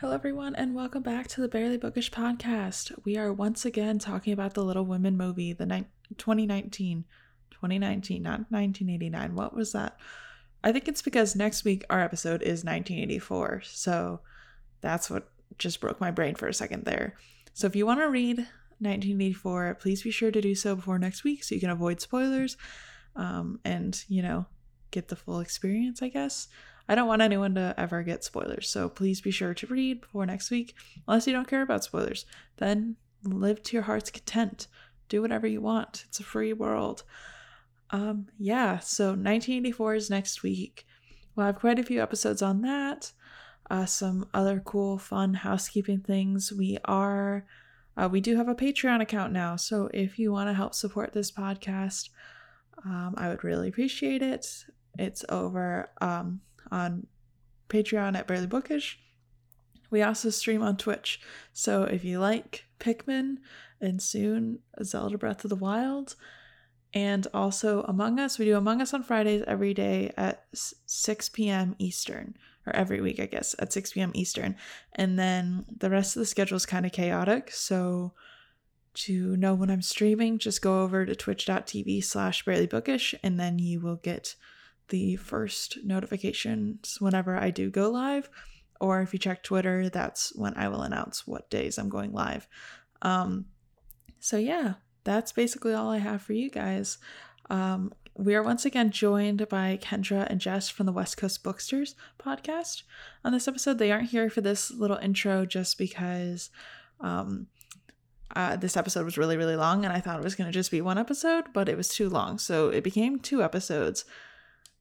Hello, everyone, and welcome back to the Barely Bookish podcast. We are once again talking about the Little Women movie, the ni- 2019, 2019, not 1989. What was that? I think it's because next week our episode is 1984. So that's what just broke my brain for a second there. So if you want to read 1984, please be sure to do so before next week so you can avoid spoilers um, and, you know, get the full experience, I guess. I don't want anyone to ever get spoilers, so please be sure to read before next week, unless you don't care about spoilers. Then live to your heart's content. Do whatever you want. It's a free world. Um, yeah, so 1984 is next week. We'll have quite a few episodes on that. Uh, some other cool, fun housekeeping things. We are, uh, we do have a Patreon account now, so if you want to help support this podcast, um, I would really appreciate it. It's over um, on Patreon at Barely Bookish. We also stream on Twitch. So if you like Pikmin and soon Zelda Breath of the Wild, and also Among Us, we do Among Us on Fridays every day at 6 p.m. Eastern, or every week, I guess, at 6 p.m. Eastern. And then the rest of the schedule is kind of chaotic. So to know when I'm streaming, just go over to twitch.tv slash barelybookish, and then you will get the first notifications whenever I do go live. Or if you check Twitter, that's when I will announce what days I'm going live. Um, so, yeah, that's basically all I have for you guys. Um, we are once again joined by Kendra and Jess from the West Coast Booksters podcast. On this episode, they aren't here for this little intro just because um, uh, this episode was really, really long and I thought it was going to just be one episode, but it was too long. So it became two episodes.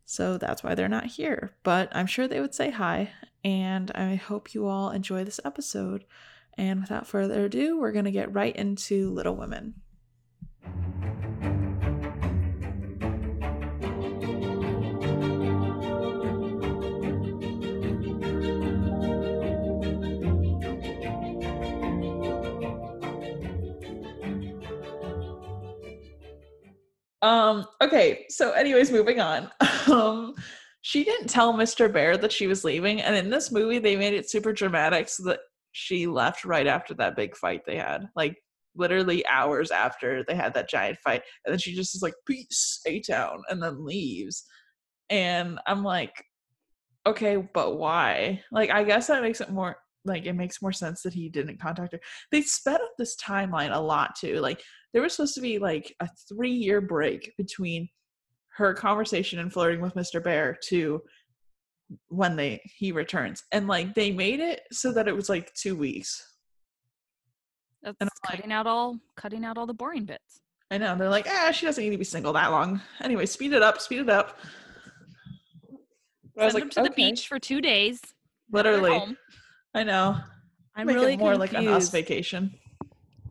So that's why they're not here. But I'm sure they would say hi. And I hope you all enjoy this episode. And without further ado, we're going to get right into Little Women. Um, okay, so anyways, moving on. Um, she didn't tell Mr. Bhaer that she was leaving, and in this movie they made it super dramatic so that she left right after that big fight they had. Like literally hours after they had that giant fight. And then she just is like, Peace, A Town, and then leaves. And I'm like, okay, but why? Like, I guess that makes it more like it makes more sense that he didn't contact her. They sped up this timeline a lot too. Like there was supposed to be like a three year break between her conversation and flirting with Mr. Bhaer to when they he returns. And like they made it so that it was like two weeks. That's And I'm cutting out all cutting out all the boring bits. I know. They're like, ah, she doesn't need to be single that long. Anyway, speed it up, speed it up. Send like, them to the beach for two days. Literally. I know. I'm Make really more like an us confused. vacation.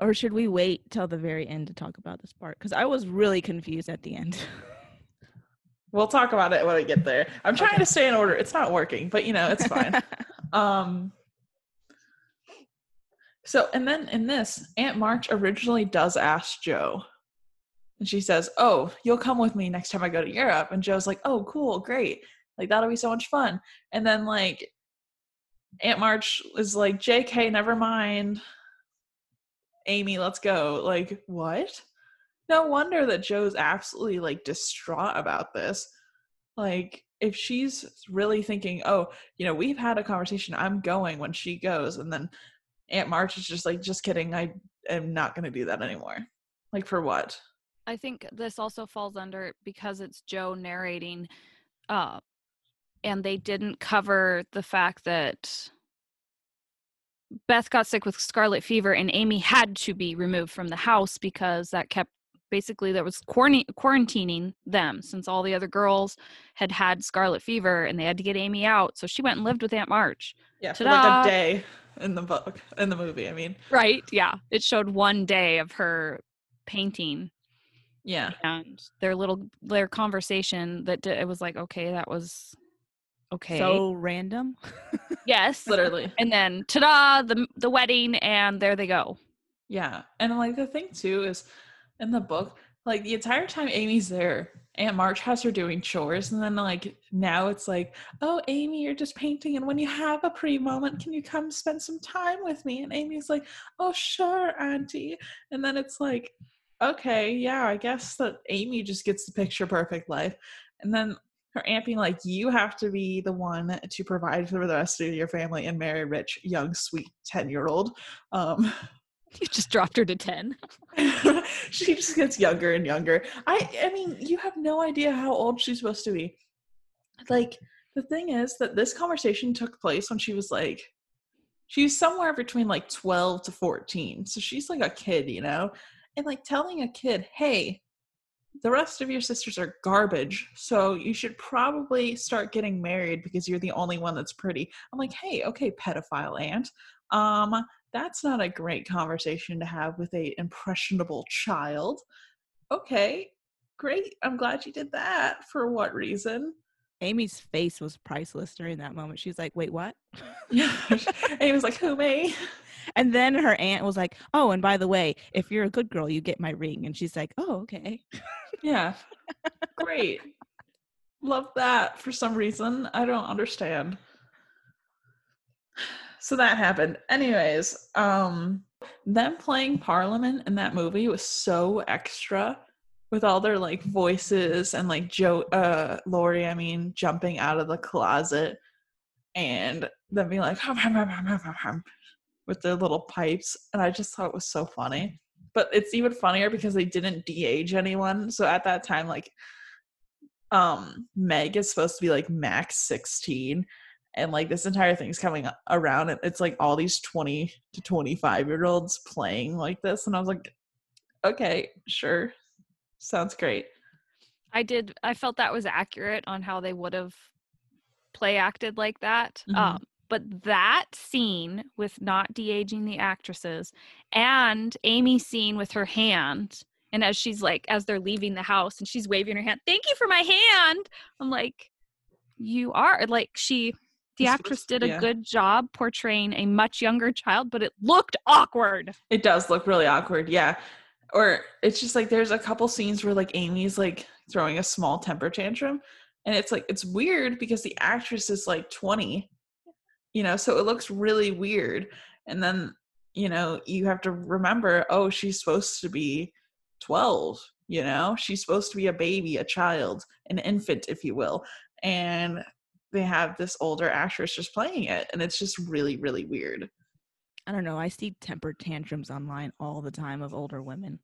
Or should we wait till the very end to talk about this part? Because I was really confused at the end. We'll talk about it when we get there. I'm trying Okay. to stay in order. It's not working, but you know, it's fine. um So and then in this, Aunt March originally does ask Jo. And she says, Oh, you'll come with me next time I go to Europe. And Jo's like, Oh, cool, great. Like that'll be so much fun. And then like Aunt March is like, JK, never mind. Amy, let's go. Like, what? No wonder that Jo's absolutely like distraught about this. Like, if she's really thinking, oh, you know, we've had a conversation, I'm going when she goes, and then Aunt March is just like, just kidding, I am not going to do that anymore. Like, for what? I think this also falls under because it's Jo narrating, uh, and they didn't cover the fact that Beth got sick with scarlet fever and Amy had to be removed from the house because that kept basically that was quarantining them since all the other girls had had scarlet fever and they had to get Amy out. So she went and lived with Aunt March. Yeah, for like a day in the book, in the movie. I mean, Right? Yeah. It showed one day of her painting yeah. and their little their conversation that it was like okay that was okay So random. yes Literally. and then ta-da the the wedding and there they go Yeah. And like the thing too is in the book, like the entire time Amy's there, Aunt March has her doing chores, and then like now it's like, oh, Amy, you're just painting, and when you have a pre moment, can you come spend some time with me? And Amy's like, oh, sure, Auntie. And then it's like, okay, yeah, I guess that Amy just gets the picture perfect life, and then her aunt being like, you have to be the one to provide for the rest of your family and marry a rich, young, sweet ten year old. Um, You just dropped her to 10. she just gets younger and younger. I I mean, you have no idea how old she's supposed to be. Like the thing is that this conversation took place when she was like she's somewhere between like 12 to 14. So she's like a kid, you know? And like telling a kid, "Hey, the rest of your sisters are garbage. So you should probably start getting married because you're the only one that's pretty." I'm like, "Hey, okay, pedophile aunt. Um that's not a great conversation to have with a impressionable child okay great i'm glad you did that for what reason Amy's face was priceless during that moment. She was like, "Wait, what?" yeah was like who me And then her aunt was like, "Oh, and by the way, if you're a good girl, you get my ring." And she's like, "Oh, okay." yeah. Great. Love that for some reason. I don't understand. So that happened. Anyways um them playing parliament in that movie was so extra with all their like voices and like jo uh laurie i mean jumping out of the closet and them being like hum, hum, hum, with their little pipes and i just thought it was so funny but it's even funnier because they didn't de-age anyone so at that time like um meg is supposed to be like max 16 and like this entire thing's coming around and it's like all these 20 to 25 year olds playing like this and i was like okay sure sounds great I did, I felt that was accurate on how they would have play acted like that. Mhm. Um, but that scene with not de aging the actresses and Amy's scene with her hand, and as she's like, as they're leaving the house and she's waving her hand, thank you for my hand. I'm like, you are like, she, the actress did a yeah. good job portraying a much younger child, but it looked awkward. It does look really awkward, yeah. Or it's just like there's a couple scenes where like Amy's like throwing a small temper tantrum, and it's like it's weird because the actress is like 20, you know, so it looks really weird. And then, you know, you have to remember, oh, she's supposed to be 12, you know, she's supposed to be a baby, a child, an infant, if you will. And they have this older actress just playing it, and it's just really, really weird. I don't know. I see temper tantrums online all the time of older women.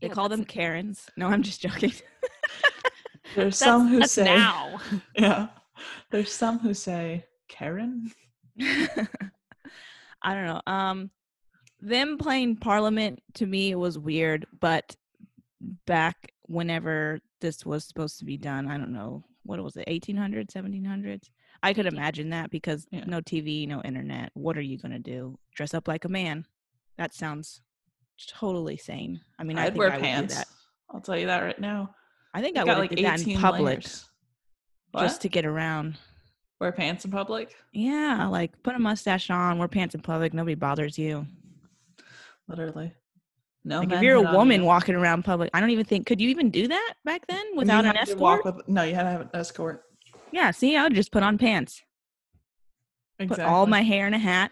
They Yeah, call them Karens. No, I'm just joking. There's That's, some who that's say now. Yeah. There's some who say, Karen? I don't know. Um, them playing Parliament to me was weird, but back whenever this was supposed to be done, I don't know what was it, 1800s, 1700s. I could imagine that because Yeah. no TV, no internet. What are you gonna do? Dress up like a man? That sounds totally sane. I mean, I I'd think wear I pants. that. I'll tell you that right now. I think I would got like do that 18 in public layers. What? just to get around. Wear pants in public? Yeah, like put a mustache on, wear pants in public, nobody bothers you. Literally. No, Like if you're a woman you. walking around public, I don't even think could you even do that back then without an had walk escort? with- no, you had to have an escort. Yeah, see, I would just put on pants, Exactly. put all my hair in a hat.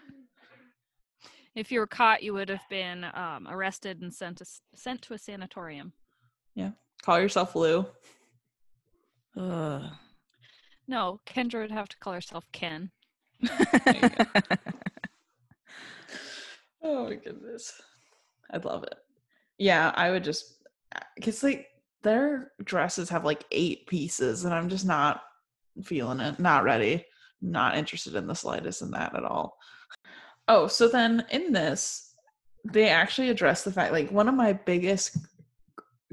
If you were caught, you would have been um, arrested and sent to, sent to a sanatorium. Yeah. Call yourself Lou. Ugh. No, Kendra would have to call herself Ken. Oh my goodness. I'd love it. Yeah, I would just because like their dresses have like eight pieces, and I'm just not feeling it, not ready, not interested in the slightest in that at all. Oh, so then in this, they actually address the fact like one of my biggest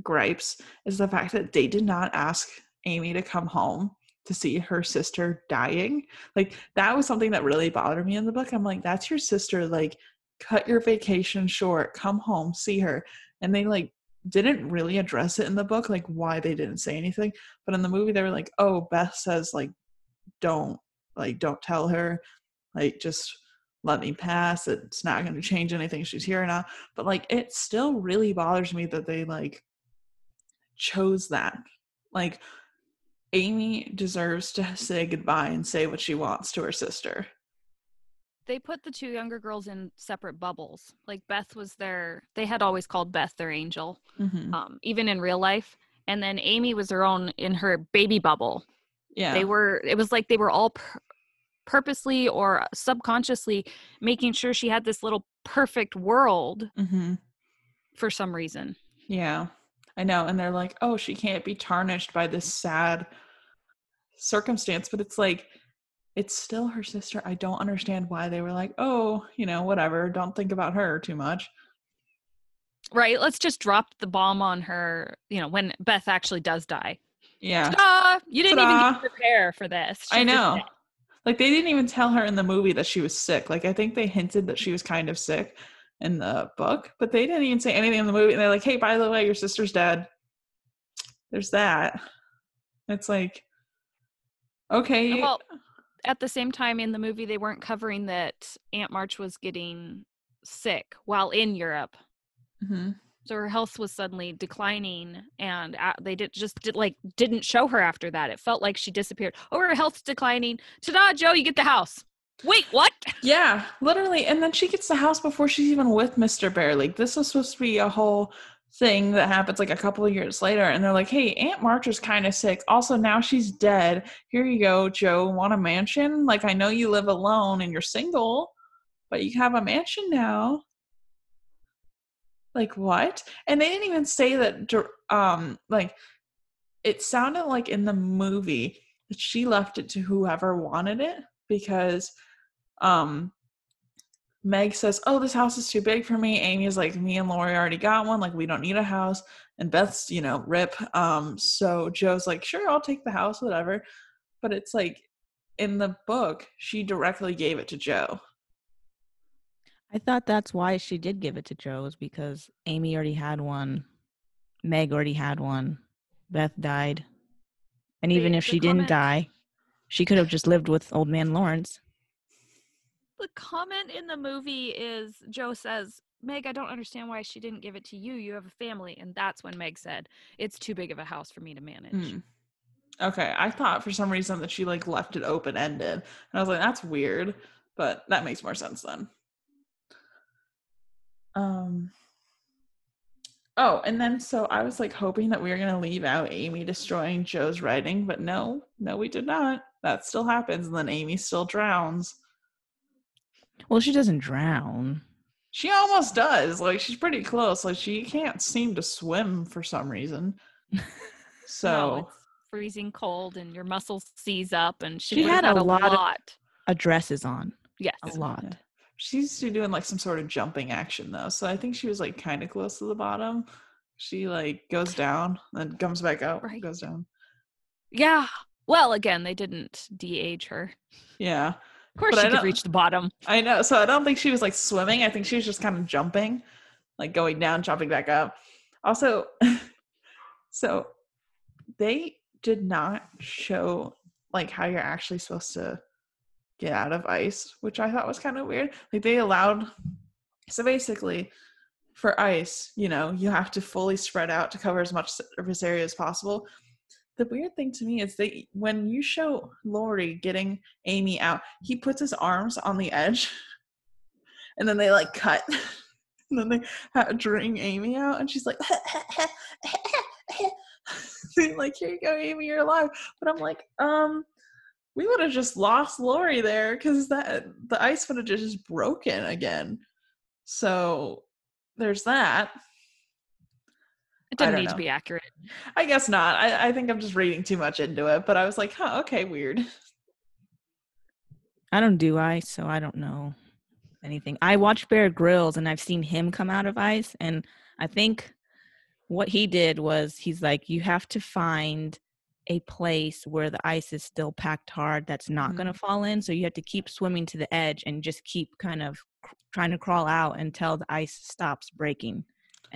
gripes is the fact that they did not ask Amy to come home to see her sister dying. Like that was something that really bothered me in the book. I'm like, that's your sister, like cut your vacation short, come home, see her. And they like didn't really address it in the book, like why they didn't say anything. But in the movie, they were like, oh, Beth says, like, don't, like, don't tell her, like, just let me pass. It's not going to change anything. She's here now. But like, it still really bothers me that they like chose that Like Amy deserves to say goodbye and say what she wants to her sister. They put the two younger girls in separate bubbles. Like Beth was their they had always called Beth their angel, Mm-hmm. um, even in real life. And then Amy was her own in her baby bubble. Yeah. They were it was like they were all pur- purposely or subconsciously making sure she had this little perfect world mm-hmm. for some reason. Yeah, I know. And they're like, oh, she can't be tarnished by this sad circumstance. But it's like, it's still her sister. I don't understand why they were like, oh, you know, whatever. Don't think about her too much. Right? Let's just drop the bomb on her, you know, when Beth actually does die. Yeah. Ta-da! You didn't even Ta-da. to prepare for this. I know. Like, they didn't even tell her in the movie that she was sick. Like, I think they hinted that she was kind of sick in the book, but they didn't even say anything in the movie. And they're like, hey, by the way, your sister's dead. There's that. It's like, okay. Well, at the same time in the movie, they weren't covering that Aunt March was getting sick while in Europe. Mhm. So her health was suddenly declining, and uh, they did just did, like didn't show her after that. It felt like she disappeared. Oh, her health's declining. Ta-da, Jo! You get the house. Wait, what? Yeah, literally. And then she gets the house before she's even with Mr. Bhaer. Like this was supposed to be a whole thing that happens like a couple of years later. And they're like, hey, Aunt March is kind of sick. Also, now she's dead. Here you go, Jo. Want a mansion? Like I know you live alone and you're single, but you have a mansion now. Like what? And they didn't even say that um like it sounded like in the movie that she left it to whoever wanted it because um Meg says, "Oh, this house is too big for me." Amy's like, "Me and Laurie already got one. Like, we don't need a house." And Beth's, you know, rip. Um, so Jo's like, "Sure, I'll take the house, whatever." But it's like in the book, she directly gave it to Jo. I thought that's why she did give it to Jo is because Amy already had one, Meg already had one, Beth died, and even The- if the she didn't die, she could have just lived with old man Laurence. The comment in the movie is Jo says, Meg, I don't understand why she didn't give it to you. You have a family. And that's when Meg said, It's too big of a house for me to manage. Hmm. Okay, I thought for some reason that she like left it open ended, and I was like, "That's weird," but that makes more sense then. Um. Oh, and then so I was like hoping that we were gonna leave out Amy destroying Jo's writing, but no, no, we did not. That still happens, and then Amy still drowns. Well, she doesn't drown. She almost does. Like she's pretty close. Like she can't seem to swim for some reason. No, So it's freezing cold and your muscles seize up. And she, She would've had a lot of- lot. A dress is on Yes. a lot. Yeah. She's doing like some sort of jumping action though. So I think she was like kind of close to the bottom. She like goes down, and comes back up, Right. goes down. Yeah. Well, again, they didn't de-age her. Yeah. Of course, But I she could reach the bottom. I know. So I don't think she was like swimming. I think she was just kind of jumping, like going down, jumping back up. Also, so they did not show like how you're actually supposed to get out of ice, which I thought was kind of weird. Like they allowed so basically for ice, you know, you have to fully spread out to cover as much surface area as possible. The weird thing to me is they when you show Laurie getting Amy out, he puts his arms on the edge and then they like cut. and then they bring Amy out and she's like, like, here you go, Amy, you're alive. But I'm like, um, we would have just lost Laurie there because that the ice would have just broken again. So there's that. It I didn't don't need to be accurate. I guess not. I, I think I'm just reading too much into it, but I was like, huh, okay, weird. I don't do ice, so I don't know anything. I watch Bear Grylls and I've seen him come out of ice, and I think what he did was he's like, you have to find a place where the ice is still packed hard that's not Mm-hmm. going to fall in. So you have to keep swimming to the edge and just keep kind of cr- trying to crawl out until the ice stops breaking.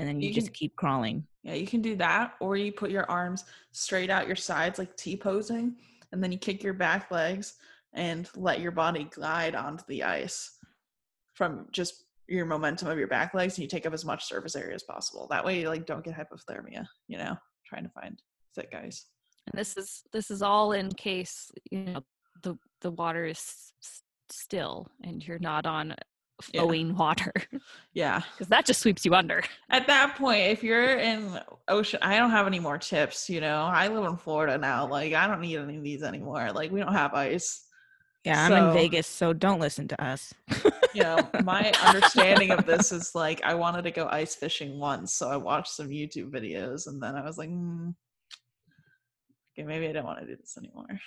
And then you, You just can- keep crawling. Yeah, you can do that, or you put your arms straight out your sides like T posing, and then you kick your back legs and let your body glide onto the ice from just your momentum of your back legs, and you take up as much surface area as possible. That way, you like don't get hypothermia. You know, trying to find thick ice. And this is this is all in case you know the the water is s- still and you're not on Yeah. flowing water Yeah. because that just sweeps you under. At that point, if you're in ocean, I don't have any more tips. You know, I live in Florida now. Like, I don't need any of these anymore. Like, we don't have ice. Yeah, I'm in Vegas, so don't listen to us. You know, my understanding of this is like I wanted to go ice fishing once, so I watched some YouTube videos, and then I was like, mm, okay, maybe I don't want to do this anymore.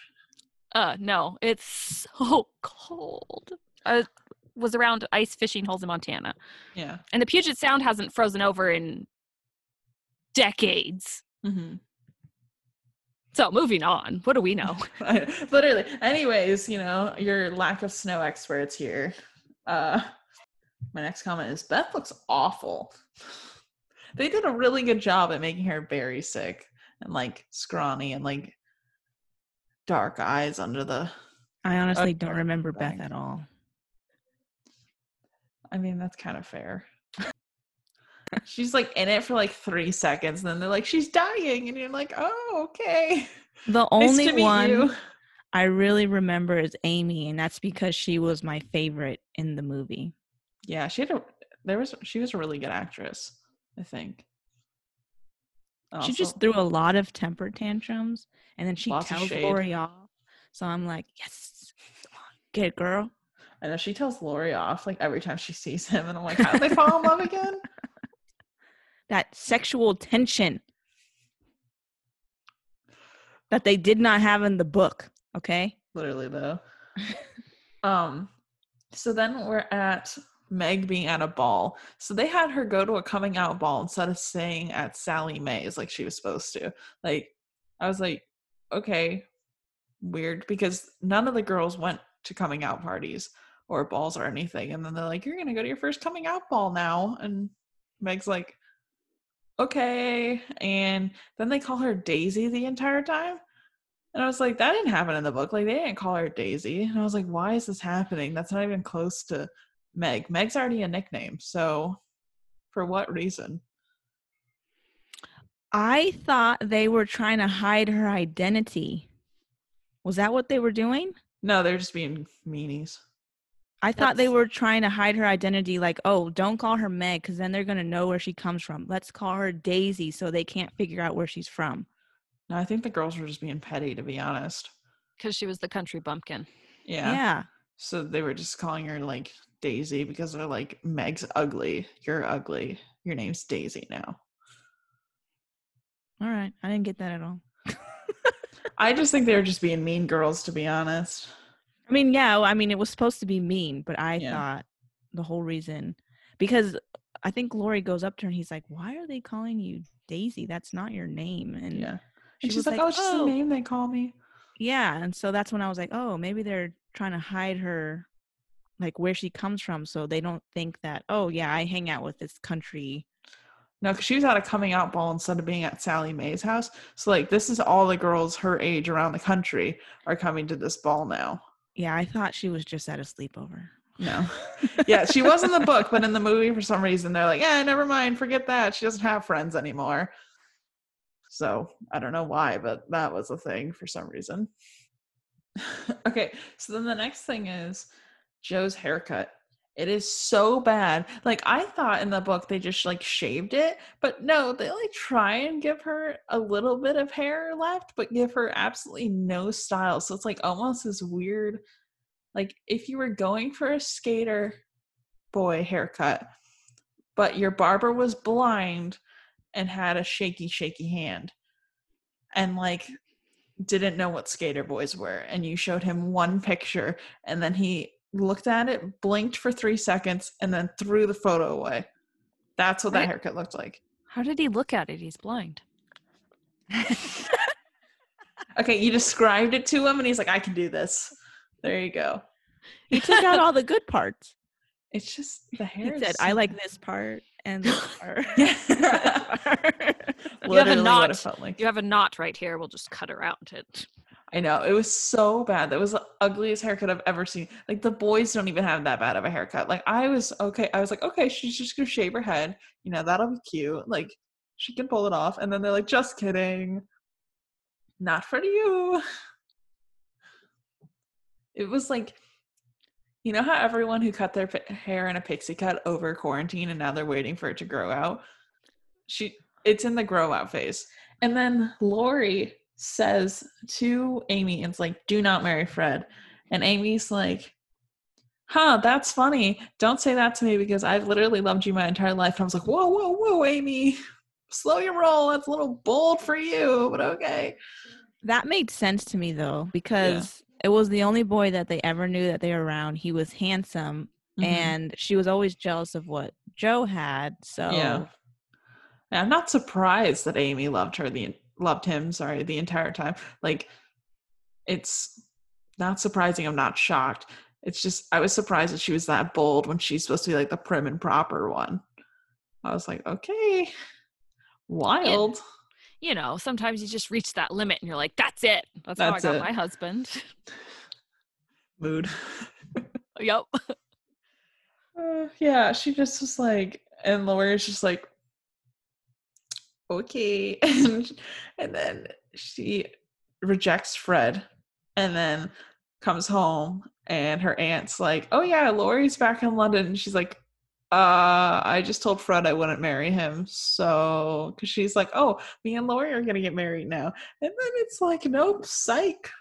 Uh no, it's so cold. I was around ice fishing holes in Montana. Yeah. And the Puget Sound hasn't frozen over in decades. Mm-hmm. So moving on. What do we know? Literally. Anyways, you know, your lack of snow experts here. Uh my next comment is Beth looks awful. They did a really good job at making her very sick and like scrawny and like dark eyes under the I honestly don't Okay, remember Beth at all. I mean, that's kind of fair. she's like in it for like three seconds, and then they're like, she's dying, and you're like, oh, okay. The only meet one you. I really remember is Amy, and that's because she was my favorite in the movie. Yeah, she had a there was she was a really good actress, I think. she just threw a lot of temper tantrums, and then she tells. Laurie off. So I'm like, yes, come on, get it, girl. I know she tells Laurie off like every time she sees him, and I'm like, how did they fall in love again? That sexual tension that they did not have in the book. Okay. Literally though. um, so then we're at Meg being at a ball. So they had her go to a coming out ball instead of staying at Sally Mae's like she was supposed to. Like, I was like, okay, weird because none of the girls went to coming out parties or balls or anything. And then they're like, you're gonna go to your first coming out ball now. And Meg's like, okay. And then they call her Daisy the entire time. And I was like, that didn't happen in the book. Like, they didn't call her Daisy. And I was like, why is this happening? That's not even close to Meg. Meg's already a nickname. So, for what reason? I thought they were trying to hide her identity. Was that what they were doing? No, they're just being meanies. I thought they were trying to hide her identity, like, oh, don't call her Meg because then they're going to know where she comes from. Let's call her Daisy so they can't figure out where she's from. No, I think the girls were just being petty, to be honest. Because she was the country bumpkin. Yeah. yeah. So they were just calling her like Daisy because they're like, Meg's ugly. You're ugly. Your name's Daisy now. All right. I didn't get that at all. I just think they were just being mean girls, to be honest. I mean, yeah, I mean, it was supposed to be mean, but I Yeah. thought the whole reason, because I think Laurie goes up to her and he's like, why are they calling you Daisy? That's not your name. And Yeah. she And she's was like, oh, it's just a oh. name they call me. Yeah, and so that's when I was like, oh, maybe they're trying to hide her, like where she comes from, so they don't think that, oh yeah, I hang out with this country. No, because she was at a coming out ball instead of being at Sally Mae's house. So, like, this is all the girls her age around the country are coming to this ball now. Yeah, I thought she was just at a sleepover. No. yeah, she was in the book, but in the movie, for some reason, they're like, yeah, never mind, forget that. She doesn't have friends anymore. So, I don't know why, but that was a thing for some reason. okay, so then the next thing is Jo's haircut. It is so bad. Like I thought in the book they just like shaved it, but no, they like try and give her a little bit of hair left, but give her absolutely no style. So it's like almost this weird like if you were going for a skater boy haircut, but your barber was blind and had a shaky shaky hand and like didn't know what skater boys were and you showed him one picture and then he looked at it blinked for three seconds and then threw the photo away that's what that haircut looked like How did he look at it? He's blind. okay you described it to him and he's like i can do this there you go he took out all the good parts. it's just the hair is said, "I like this part and this part." This part." You have a Literally what it knot. like. You have a knot right here. We'll just cut around it. I know it was so bad. That was the ugliest haircut I've ever seen. Like the boys don't even have that bad of a haircut. Like I was okay. I was like, okay, she's just gonna shave her head. You know, that'll be cute. Like she can pull it off. And then they're like, just kidding. not for you. It was like, you know how everyone who cut their hair in a pixie cut over quarantine and now they're waiting for it to grow out? She, it's in the grow out phase. And then Laurie says to Amy, it's like, do not marry Fred. And Amy's like, huh, that's funny. Don't say that to me because I've literally loved you my entire life. And I was like, whoa, whoa, whoa, Amy, slow your roll. That's a little bold for you, but okay. That made sense to me though, because it was the only boy that they ever knew that they were around. He was handsome, Mhm. and she was always jealous of what Jo had. So Yeah. I'm not surprised that Amy loved her the loved him, sorry, the entire time. Like it's not surprising. I'm not shocked. It's just I was surprised that she was that bold when she's supposed to be like the prim and proper one. I was like, okay, wild. You know, sometimes you just reach that limit and you're like, that's it. That's, That's how I it. got my husband. Mood. yep. Uh, yeah, she just was like, and Laura's just like, okay, and and then she rejects Fred, and then comes home, and her aunt's like, oh yeah, Laurie's back in London, and she's like. Uh, I just told Fred I wouldn't marry him, so because she's like, "Oh, me and Laurie are gonna get married now," and then it's like, "Nope, psych,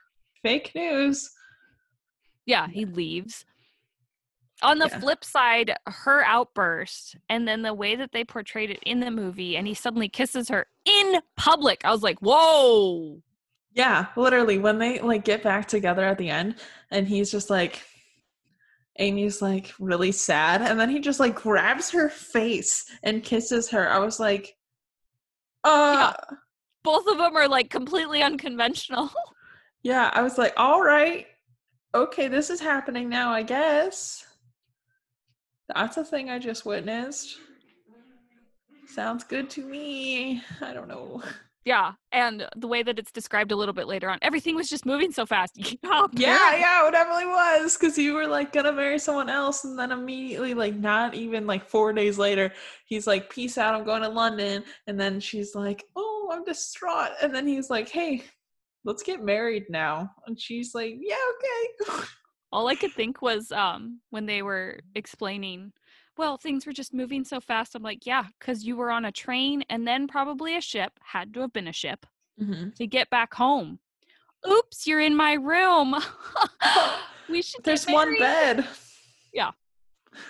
fake news." Yeah, he leaves. On the Yeah. flip side, her outburst and then the way that they portrayed it in the movie, and he suddenly kisses her in public. I was like, whoa. Yeah, literally when they like get back together at the end and he's just like Amy's like really sad and then he just like grabs her face and kisses her. I was like uh Both of them are like completely unconventional. yeah, I was like all right. Okay, this is happening now, I guess. That's a thing I just witnessed. Sounds good to me. I don't know. yeah. And the way that it's described a little bit later on, everything was just moving so fast. yeah, Yeah, yeah, it definitely was because you were like gonna marry someone else, and then immediately, like, not even like four days later, he's like, "Peace out, I'm going to London," and then she's like, "Oh, I'm distraught," and then he's like, "Hey, let's get married now," and she's like, "Yeah, okay." All I could think was um when they were explaining, well, things were just moving so fast. I'm like, yeah, because you were on a train and then probably a ship, had to have been a ship, mm-hmm. to get back home. Oops, you're in my room. we should There's one bed. Yeah,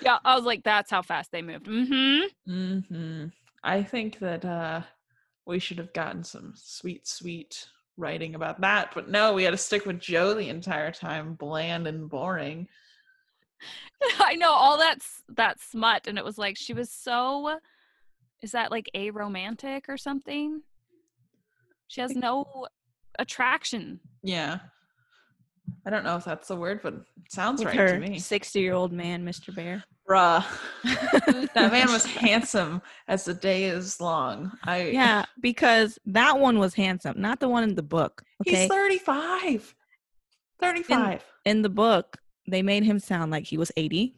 Yeah. I was like, that's how fast they moved. Mm-hmm. Mm-hmm. I think that uh we should have gotten some sweet, sweet writing about that, but no, we had to stick with Jo the entire time, bland and boring. I know all that's that smut, and it was like she was so. Is that like a romantic or something? She has no attraction. Yeah. I don't know if that's the word, but it sounds with right her to me. sixty-year-old man, Mr. Bhaer. Bruh. that man was handsome as the day is long. I Yeah, because that one was handsome, not the one in the book. Okay, He's 35. 35. in the book, they made him sound like he was eighty,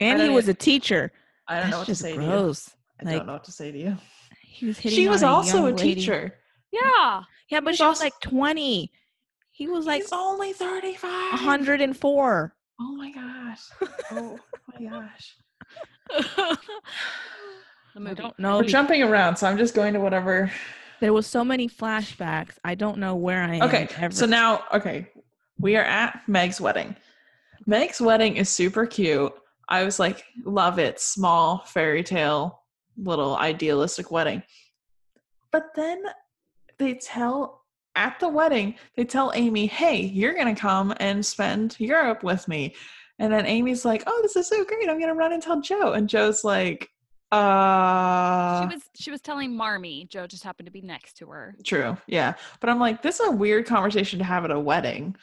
and he was a teacher. I don't know what to say to you. I Like don't know what to say to you. he was hitting. She was a also a teacher. Yeah. Yeah, but was she was also- like twenty. He was like He's only 35. hundred and four. Oh my gosh. Oh my gosh. I don't know. We're jumping around, so I'm just going to whatever. There was so many flashbacks. I don't know where I am. Okay, so now, okay, we are at Meg's wedding. Meg's wedding is super cute. I was like, love it. Small fairy tale, little idealistic wedding. But then they tell at the wedding, they tell Amy, hey, you're going to come and spend Europe with me. And then Amy's like, oh, this is so great. I'm going to run and tell Jo. And Jo's like, uh, she was she was telling Marmee. Jo just happened to be next to her. True. Yeah. But I'm like, this is a weird conversation to have at a wedding.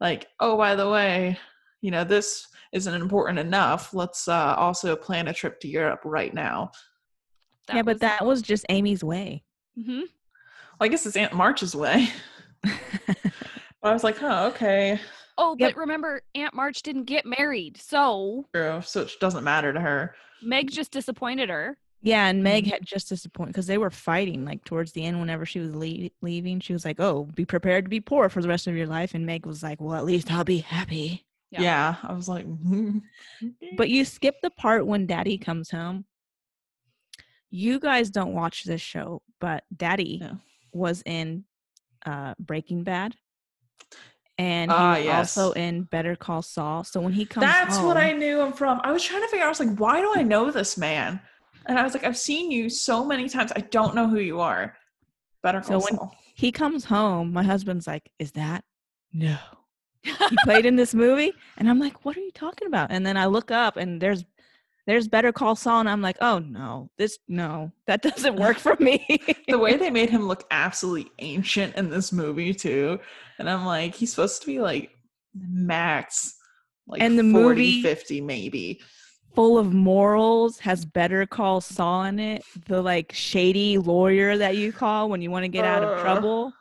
Like, oh, by the way, you know, this isn't important enough. Let's uh, also plan a trip to Europe right now. yeah, but that was just Amy's way. hmm Well, I guess it's Aunt March's way. But I was like, oh, okay. Oh, Yep. but remember, Aunt March didn't get married, so True. So it doesn't matter to her. Meg just disappointed her. Yeah, and Meg Mhm. had just disappointed because they were fighting like towards the end. Whenever she was lea- leaving, she was like, "Oh, be prepared to be poor for the rest of your life." And Meg was like, "Well, at least I'll be happy." Yeah. Yeah. I was like, But you skip the part when Daddy comes home. You guys don't watch this show, but Daddy No. Was in uh, Breaking Bad, and he was yes. also in Better Call Saul. So when he comes, That's what I home- knew him from. I was trying to figure out, I was like, why do I know this man? And I was like, I've seen you so many times. I don't know who you are. Better Call So call when- he comes home. My husband's like, "Is that no?" he played in this movie and i'm like what are you talking about and then i look up and there's there's better call saul and i'm like oh no this no that doesn't work for me the way they made him look absolutely ancient in this movie too. And I'm like, he's supposed to be like max like And the 40, movie- 50 maybe. full of morals has better call saul in it the like shady lawyer that you call when you want to get out of Uh, trouble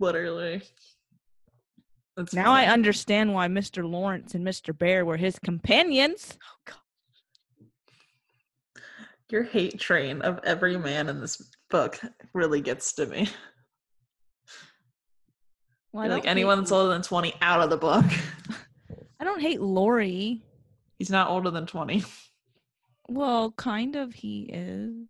Literally. That's now i understand why mr laurence and mr bhaer were his companions your hate train of every man in this book really gets to me. well, like anyone that's older than 20 out of the book. i don't hate laurie He's not older than 20. well kind of he is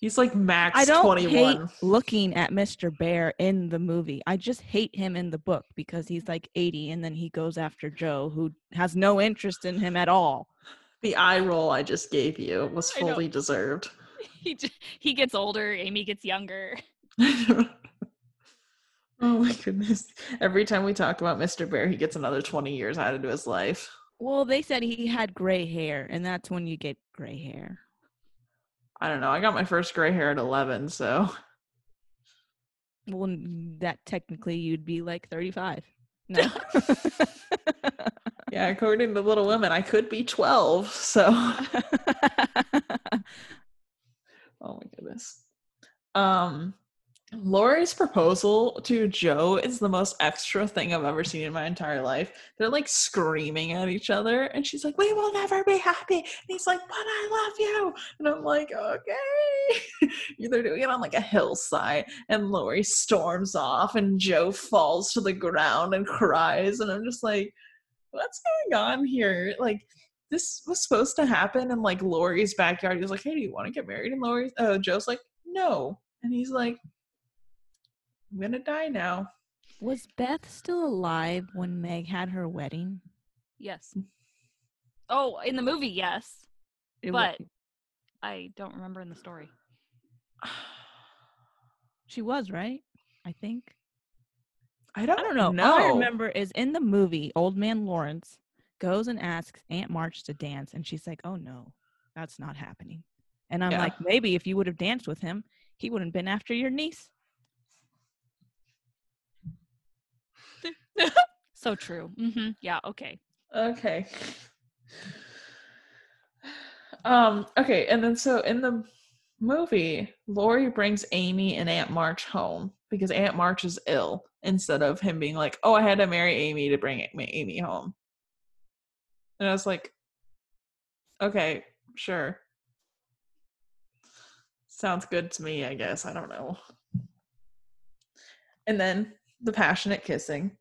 He's like max I don't 21. hate looking at Mr. Bhaer in the movie. I just hate him in the book because he's like 80 and then he goes after Jo, who has no interest in him at all. The eye roll I just gave you was fully deserved. he j- he gets older. Amy gets younger. oh my goodness. Every time we talk about Mr. Bhaer, he gets another 20 years added to his life. Well, they said he had gray hair, and that's when you get gray hair. I don't know. I got my first gray hair at 11, so Well, that technically you'd be like 35. No. Yeah, according to Little Women, I could be 12. So, oh my goodness. Um, Laurie's proposal to Jo is the most extra thing I've ever seen in my entire life. They're like screaming at each other, and she's like, "We will never be happy." And he's like, "But I love you," and I'm like, "Okay." They're doing it on like a hillside, and Laurie storms off, and Jo falls to the ground and cries, and I'm just like, "What's going on here?" Like. This was supposed to happen in like Laurie's backyard. He was like, "Hey, do you want to get married?" And Laurie, uh, Jo's like, "No," and he's like, I'm gonna die now. Was Beth still alive when Meg had her wedding? Yes. Oh, in the movie, yes. It wa- But I don't remember in the story. she was, right? I think. I don't, I don't know. All I remember is in the movie, Old Man Laurence goes and asks Aunt March to dance, and she's like, "Oh no, that's not happening." And I'm Yeah. like, maybe if you would have danced with him, he wouldn't have been after your niece. So true. hmm Yeah. Okay. Okay. Um. Okay, and then so in the movie, Laurie brings Amy and Aunt March home because Aunt March is ill. Instead of him being like, "Oh, I had to marry Amy to bring Amy home," and I was like, "Okay, sure, sounds good to me. I guess I don't know." And then the passionate kissing.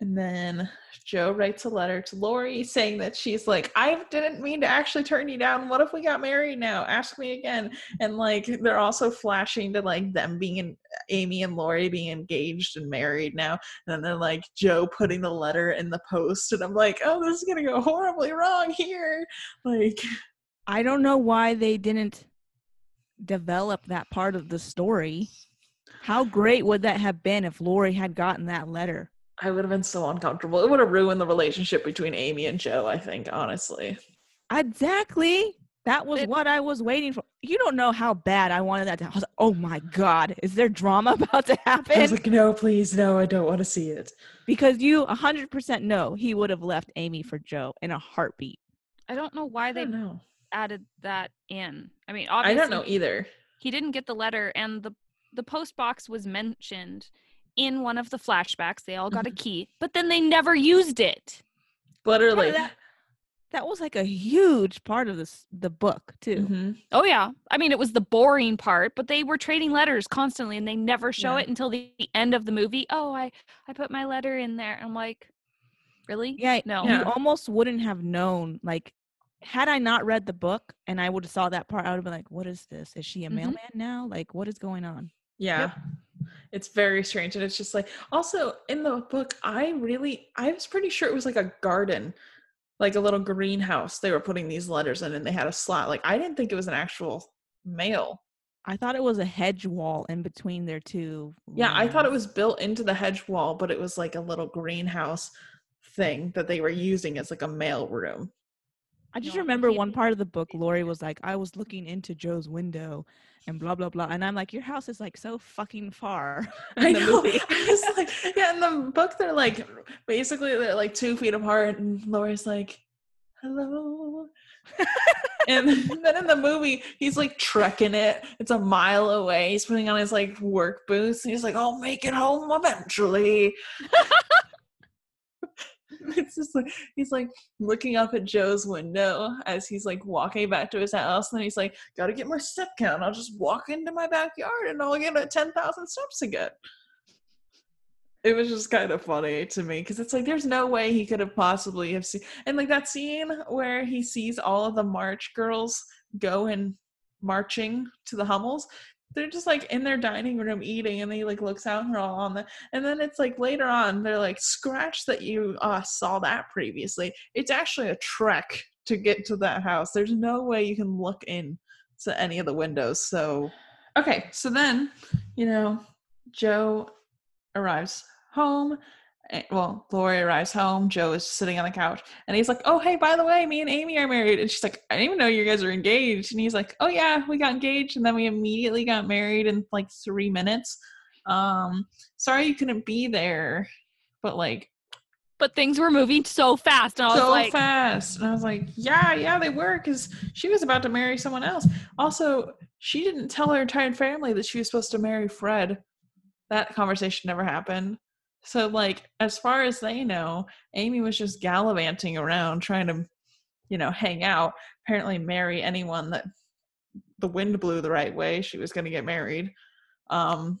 And then Jo writes a letter to Laurie saying that she's like, I didn't mean to actually turn you down. What if we got married now? Ask me again. And like they're also flashing to like them being in Amy and Laurie being engaged and married now. And then they're like Jo putting the letter in the post. And I'm like, oh, this is gonna go horribly wrong here. Like I don't know why they didn't develop that part of the story. How great would that have been if Laurie had gotten that letter? I would have been so uncomfortable. It would have ruined the relationship between Amy and Jo, I think, honestly. Exactly. That was It- what I was waiting for. You don't know how bad I wanted that to. I was like, oh my god, is there drama about to happen? I was like, no, please, no, I don't want to see it. because you 100% know he would have left Amy for Jo in a heartbeat. I don't know why they know. added that in. I mean, obviously. I don't know either. he didn't get the letter, and the the post box was mentioned in one of the flashbacks. They all got a key, but then they never used it. Literally. that- that was like a huge part of this the book too. Mhm. Oh yeah. I mean, it was the boring part, but they were trading letters constantly, and they never show Yeah. it until the, the end of the movie. Oh, I I put my letter in there. I'm like, really? Yeah, No. you Yeah. almost wouldn't have known. Like, had I not read the book and I would have saw that part, I would have been like, "What is this? Is she a Mhm. mailman now? Like, what is going on?" Yeah. It's very strange. And it's just like, also in the book, I really, I was pretty sure it was like a garden, like a little greenhouse they were putting these letters in and they had a slot. Like, I didn't think it was an actual mail. I thought it was a hedge wall in between their two. Yeah, I thought it was built into the hedge wall, but it was like a little greenhouse thing that they were using as like a mail room. I just No, remember one part of the book. Laurie was like, "I was looking into Jo's window, and blah blah blah," and I'm like, "Your house is like so fucking far." I in the know. movie. I was like, yeah, in the book, they're like, basically, they're like two feet apart, and Laura's like, hello. and then in the movie, he's like trekking it. It's a mile away. He's putting on his like work boots, and he's like, I'll make it home eventually. it's just like he's like looking up at Jo's window as he's like walking back to his house, and he's like, "Got to get my step count. I'll just walk into my backyard, and I'll get a ten thousand steps again." It was just kind of funny to me because it's like there's no way he could have possibly have seen, and like that scene where he sees all of the March girls go and marching to the Hummels. They're just like in their dining room eating, and he like looks out and they're all on the. And then it's like later on, they're like, "Scratch that you uh, saw that previously. It's actually a trek to get to that house. There's no way you can look in to any of the windows." So, okay, so then, you know, Jo arrives home. Eh, Well, Laurie arrives home. Jo is sitting on the couch, and he's like, "Oh, hey, by the way, me and Amy are married." And she's like, "I didn't even know you guys are engaged." And he's like, "Oh yeah, we got engaged, and then we immediately got married in like three minutes." Um, sorry you couldn't be there, but like But things were moving so fast, and I was so like, fast. And I was like, yeah, yeah, they were because she was about to marry someone else. Also, she didn't tell her entire family that she was supposed to marry Fred. That conversation never happened. So, like, as far as they know, Amy was just gallivanting around trying to, you know, hang out, apparently marry anyone that the wind blew the right way. She was going to get married. Um,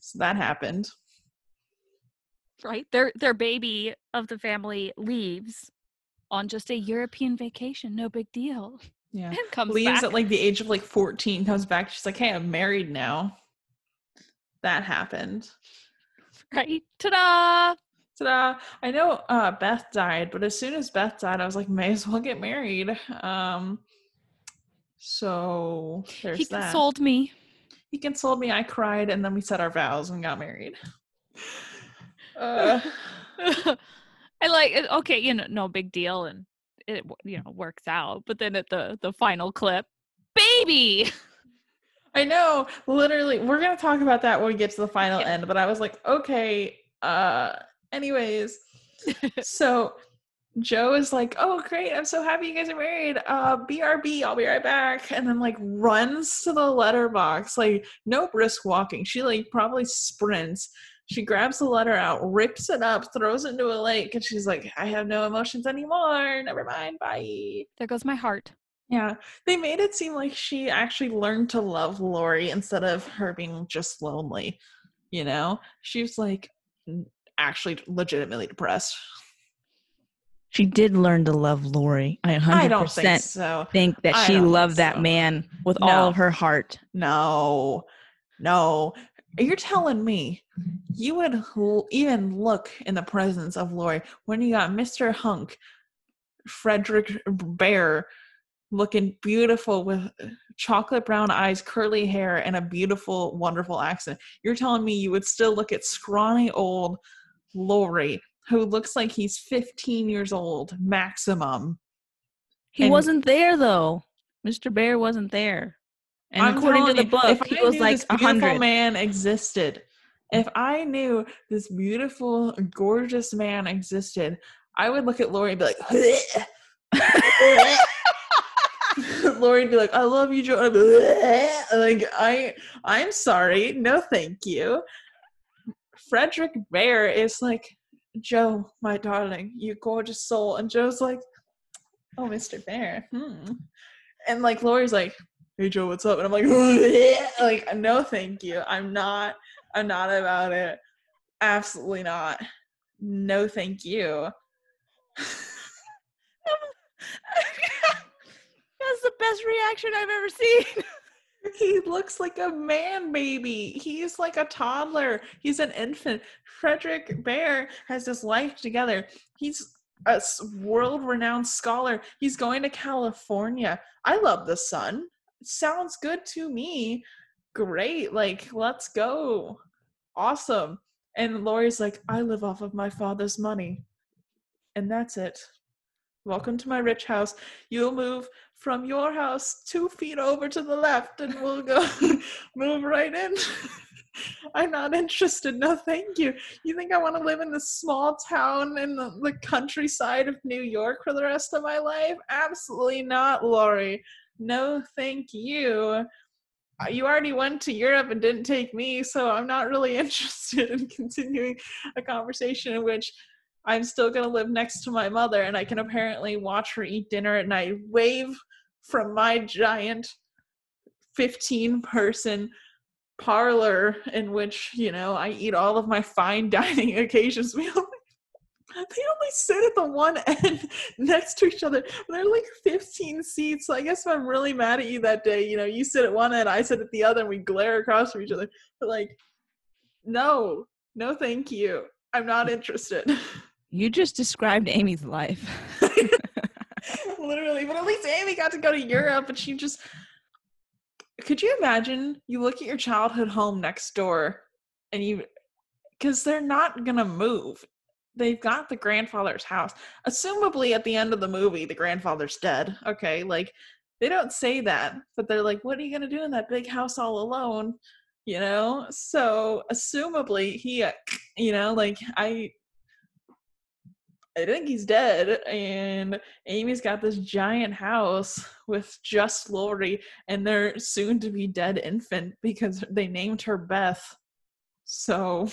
so that happened. right? Their their baby of the family leaves on just a European vacation, no big deal. Yeah. And comes leaves back. at like the age of like 14 comes back she's like hey i'm married now that happened right? Ta-da! ta-da i know uh beth died but as soon as beth died i was like may as well get married um so there's He that consoled me. he consoled me i cried and then we said our vows and got married uh, I like it- okay, you know, no big deal, and it you know works out. But then at the the final clip, baby. I know, literally. We're gonna talk about that when we get to the final Yeah. end, but I was like, okay. Uh anyways. so Jo is like, Oh great, I'm so happy you guys are married. Uh BRB, I'll be right back. And then like runs to the letterbox, like no brisk walking. She like probably sprints. She grabs the letter out, rips it up, throws it into a lake, and she's like, I have no emotions anymore. Never mind, bye. There goes my heart. Yeah, they made it seem like she actually learned to love Laurie instead of her being just lonely. You know, she was like actually legitimately depressed. She did learn to love Laurie. I 100% I don't think so. think that I she loved that so. man with No. all of her heart. No, no. You're telling me you would l- even look in the presence of Laurie when you got Mr. Hunk, Frederick Bhaer, looking beautiful with uh, chocolate brown eyes, curly hair, and a beautiful, wonderful accent. You're telling me you would still look at scrawny old Laurie, who looks like he's 15 years old maximum. He And- wasn't there though. Mr. Bhaer wasn't there. And I'm according to the book, if he I was knew like a hundred. man existed, if I knew this beautiful, gorgeous man existed, I would look at Laurie and be like, Laurie be like, "I love you, Jo." Like, I, I'm sorry, no, thank you. Frederick Bhaer is like, Jo, my darling, you gorgeous soul, and Jo's like, oh, Mr. Bhaer. Hmm. And like Laurie's like, hey Jo, what's up? And I'm like, like, no, thank you. I'm not. I'm not about it. Absolutely not. No, thank you. The best reaction I've ever seen. he looks like a man baby. He's like a toddler. He's an infant. Frederick Bhaer has his life together. He's a world renowned scholar. He's going to California. I love the sun. Sounds good to me. Great. Like, let's go. Awesome. And Laurie's like, I live off of my father's money. And that's it. Welcome to my rich house. You'll move from your house two feet over to the left and we'll go move right in. I'm not interested. No, thank you. You think I want to live in this small town in the, the, countryside of New York for the rest of my life? Absolutely not, Laurie. No, thank you. Uh, you already went to Europe and didn't take me, so I'm not really interested in continuing a conversation in which I'm still going to live next to my mother and I can apparently watch her eat dinner at night, wave from my giant 15 person parlor in which, you know, I eat all of my fine dining occasions. We only, they only sit at the one end next to each other. They're like 15 seats. So I guess if I'm really mad at you that day, you know, you sit at one end, I sit at the other, and we glare across from each other. But like, no, no, thank you. I'm not interested. You just described Amy's life. Literally, but at least Amy got to go to Europe and she just could you imagine you look at your childhood home next door and you because they're not gonna move. They've got the grandfather's house. Assumably at the end of the movie the grandfather's dead okay? Like they don't say that but they're like what are you gonna do in that big house all alone? You know? So assumably he you know like i I think he's dead, and Amy's got this giant house with just Laurie and their soon to be dead infant because they named her Beth. So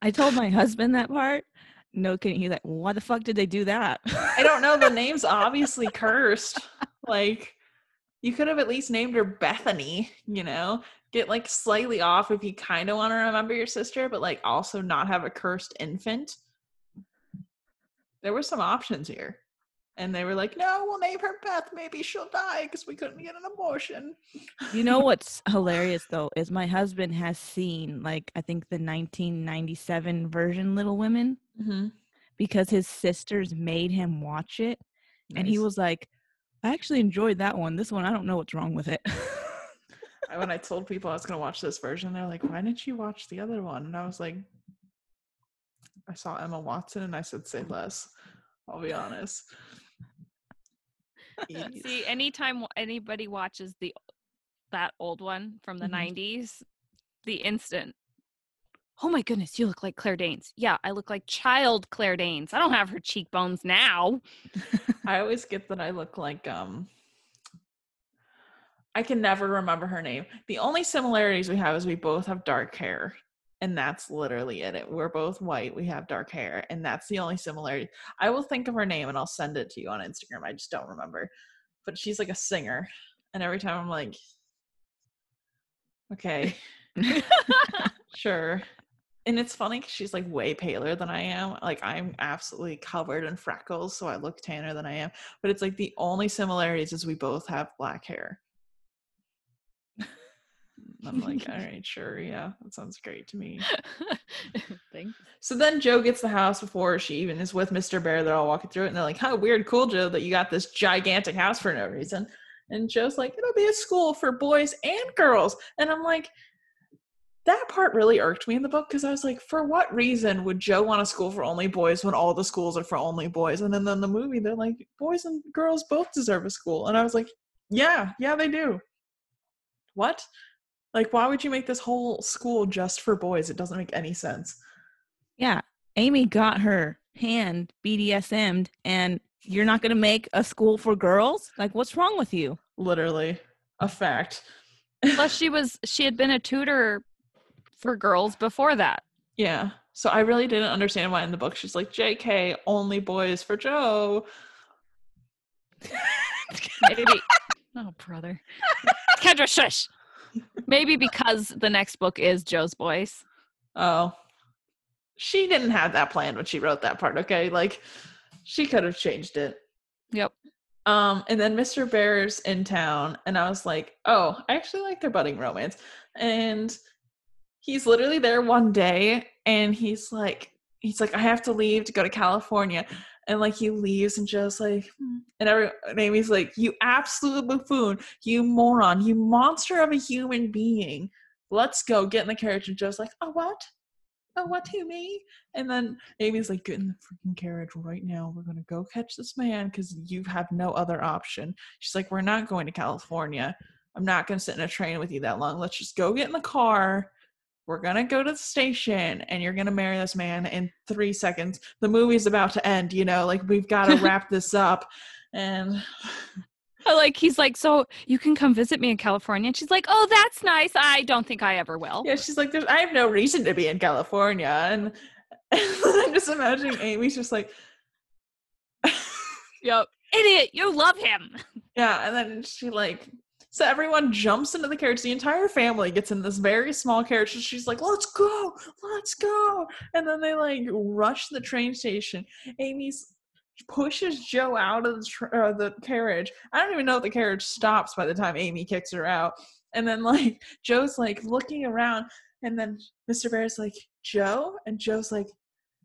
I told my husband that part. No kidding. He's like, why the fuck did they do that? I don't know. The name's obviously cursed. Like, you could have at least named her Bethany, you know? Get like slightly off if you kind of want to remember your sister, but like also not have a cursed infant there were some options here. And they were like, no, we'll name her Beth. Maybe she'll die because we couldn't get an abortion. You know what's hilarious though is my husband has seen like I think the 1997 version Little Women mm-hmm. because his sisters made him watch it, nice. and he was like, "I actually enjoyed that one. This one, I don't know what's wrong with it." when I told people I was going to watch this version, they're like, "Why didn't you watch the other one?" And I was like, I saw Emma Watson and I said, say less. I'll be honest. See, anytime anybody watches the that old one from the mm-hmm. 90s, the instant, oh my goodness, you look like Claire Danes. Yeah, I look like child Claire Danes. I don't have her cheekbones now. I always get that I look like um I can never remember her name. The only similarities we have is we both have dark hair and that's literally it. We're both white. We have dark hair, and that's the only similarity. I will think of her name and I'll send it to you on Instagram. I just don't remember, but she's like a singer, and every time I'm like, okay, sure. And it's funny because she's like way paler than I am. Like I'm absolutely covered in freckles, so I look tanner than I am. But it's like the only similarities is we both have black hair. I'm like, all right, sure, yeah, that sounds great to me. Thanks. So then Jo gets the house before she even is with Mr. Bhaer. They're all walking through it, and they're like, "How weird, cool, Jo, that you got this gigantic house for no reason." And Jo's like, "It'll be a school for boys and girls," and I'm like. That part really irked me in the book because I was like, for what reason would Jo want a school for only boys when all the schools are for only boys? And then in the movie, they're like, boys and girls both deserve a school. And I was like, yeah, yeah, they do. What? Like, why would you make this whole school just for boys? It doesn't make any sense. Yeah. Amy got her hand BDSM'd, and you're not going to make a school for girls? Like, what's wrong with you? Literally, a fact. Plus, she was, she had been a tutor for girls before that. Yeah. So I really didn't understand why in the book she's like, JK, only boys for Jo. Maybe. oh, brother. Kendra, shush. Maybe because the next book is Jo's boys. Oh. She didn't have that plan when she wrote that part, okay? Like she could have changed it. Yep. Um, and then Mr. Bhaer's in town, and I was like, oh, I actually like their budding romance. And he's literally there one day, and he's like, he's like, I have to leave to go to California. And like he leaves and Jo's like, hmm. and every and Amy's like, you absolute buffoon, you moron, you monster of a human being. Let's go. Get in the carriage. And Jo's like, oh what? oh, what to me? And then Amy's like, get in the freaking carriage right now. We're to go catch this man because you have no other option. She's like, we're not going to California. I'm not to sit in a train with you that long. Let's just go get in the car. We're going to go to the station and you're going to marry this man in three seconds. The movie's about to end, you know, like we've got to wrap this up. And like he's like, so you can come visit me in California. And she's like, oh, that's nice. I don't think I ever will. Yeah, she's like, There's, I have no reason to be in California, and, and I'm just imagining Amy's just like, yep, idiot, you love him. Yeah, and then she like, so everyone jumps into the carriage. The entire family gets in this very small carriage, and she's like, "Let's go, let's go!" And then they like rush the train station. Amy pushes Jo out of the, tr- uh, the carriage. I don't even know if the carriage stops by the time Amy kicks her out. And then like Jo's like looking around, and then Mr. Bhaer's like Jo, and Jo's like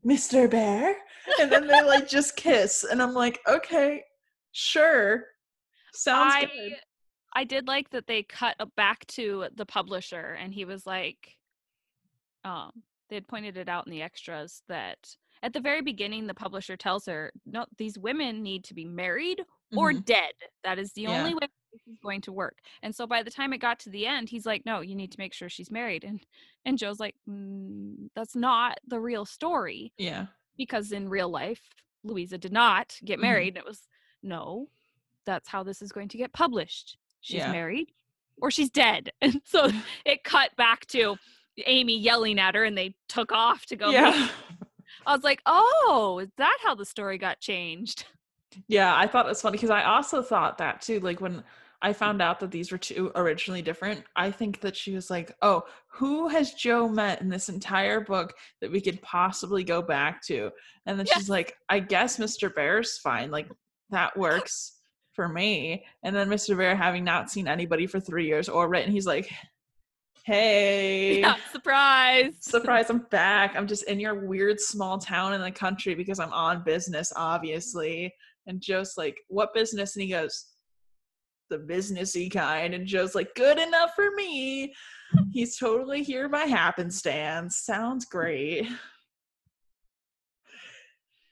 Mr. Bhaer, and then they like just kiss, and I'm like, okay, sure, sounds I, good. I did like that they cut back to the publisher, and he was like, um, they had pointed it out in the extras that at the very beginning the publisher tells her no these women need to be married or mm-hmm. dead that is the yeah. only way this is going to work and so by the time it got to the end he's like no you need to make sure she's married and and jo's like mm, that's not the real story yeah because in real life louisa did not get mm-hmm. married mm-hmm. it was no that's how this is going to get published she's yeah. married or she's dead and so mm. it cut back to amy yelling at her and they took off to go yeah. I was like, oh, is that how the story got changed? Yeah, I thought it was funny because I also thought that too. Like when I mm. found out that these were two originally different, I think that she was like, oh, who has Jo met in this entire book that we could possibly go back to? And then she's like, I guess Mr. Bhaer's fine. Like that works for me. And then Mr. Bhaer, having not seen anybody for three years or written, he's like, hey. Yeah, surprise. Surprise i'm back. I'm just in your weird small town in the country because i'm on business obviously. And jo's like what business? And he goes the businessy kind. And jo's like good enough for me. He's totally here by happenstance. Sounds great.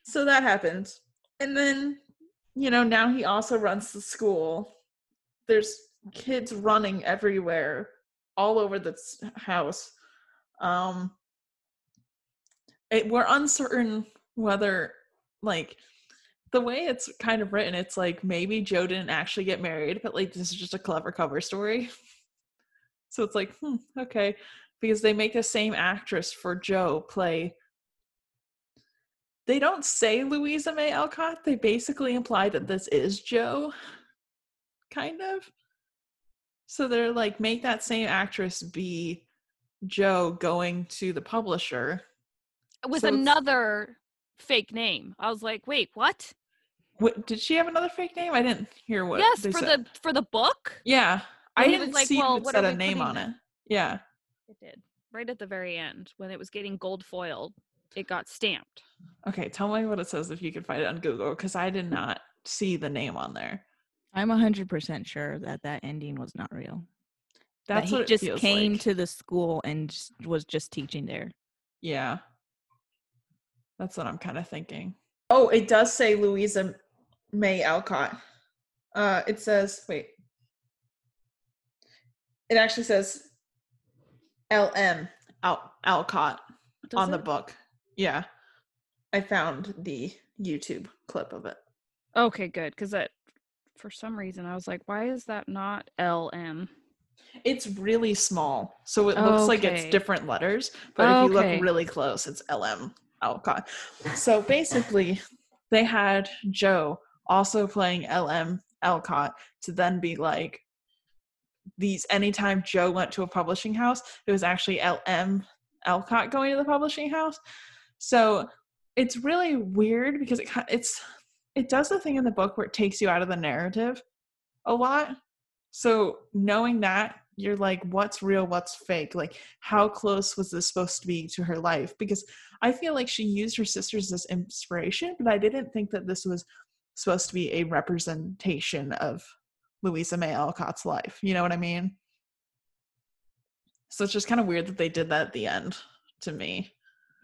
So that happens and then you know now he also runs the school there's kids running everywhere all over the house. Um, it, we're uncertain whether, like, the way it's kind of written, it's like maybe Jo didn't actually get married, but like this is just a clever cover story. so it's like, hmm, okay, because they make the same actress for Jo play. They don't say Louisa May Alcott. They basically imply that this is Jo, kind of. So they're like, make that same actress be Jo going to the publisher with so another fake name. I was like, wait, what? What did she have another fake name? I didn't hear what. Yes, for said. the for the book. Yeah, I didn't like, see well, it said a name on it. Yeah, it did. Right at the very end, when it was getting gold foiled, it got stamped. Okay, tell me what it says if you can find it on Google, because I did not see the name on there. I'm 100% sure that that ending was not real. That's that he just came like. to the school and just, was just teaching there. Yeah. That's what I'm kind of thinking. Oh, it does say Louisa May Alcott. Uh, it says, wait. It actually says LM Al- Alcott does on it? the book. Yeah. I found the YouTube clip of it. Okay, good. Because that for some reason I was like, why is that not LM? It's really small, so it looks like it's different letters. But if you look really close, it's LM Alcott. Oh, so basically, they had Jo also playing LM Alcott to then be like these. Anytime Jo went to a publishing house, it was actually LM Alcott going to the publishing house. So it's really weird because it it's it does the thing in the book where it takes you out of the narrative a lot. So knowing that, you're like, what's real, what's fake? Like, how close was this supposed to be to her life? Because I feel like she used her sisters as inspiration, but I didn't think that this was supposed to be a representation of Louisa May Alcott's life. You know what I mean? So it's just kind of weird that they did that at the end to me.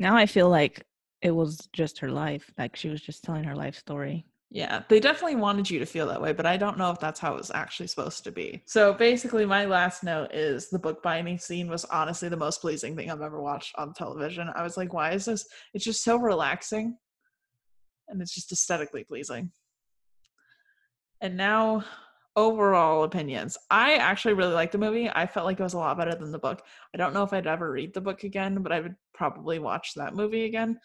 Now I feel like it was just her life. Like she was just telling her life story. Yeah, they definitely wanted you to feel that way, but I don't know if that's how it was actually supposed to be. So basically, my last note is the bookbinding scene was honestly the most pleasing thing I've ever watched on television. I was like, why is this? It's just so relaxing and it's just aesthetically pleasing. And now, overall opinions. I actually really liked the movie. I felt like it was a lot better than the book. I don't know if I'd ever read the book again, but I would probably watch that movie again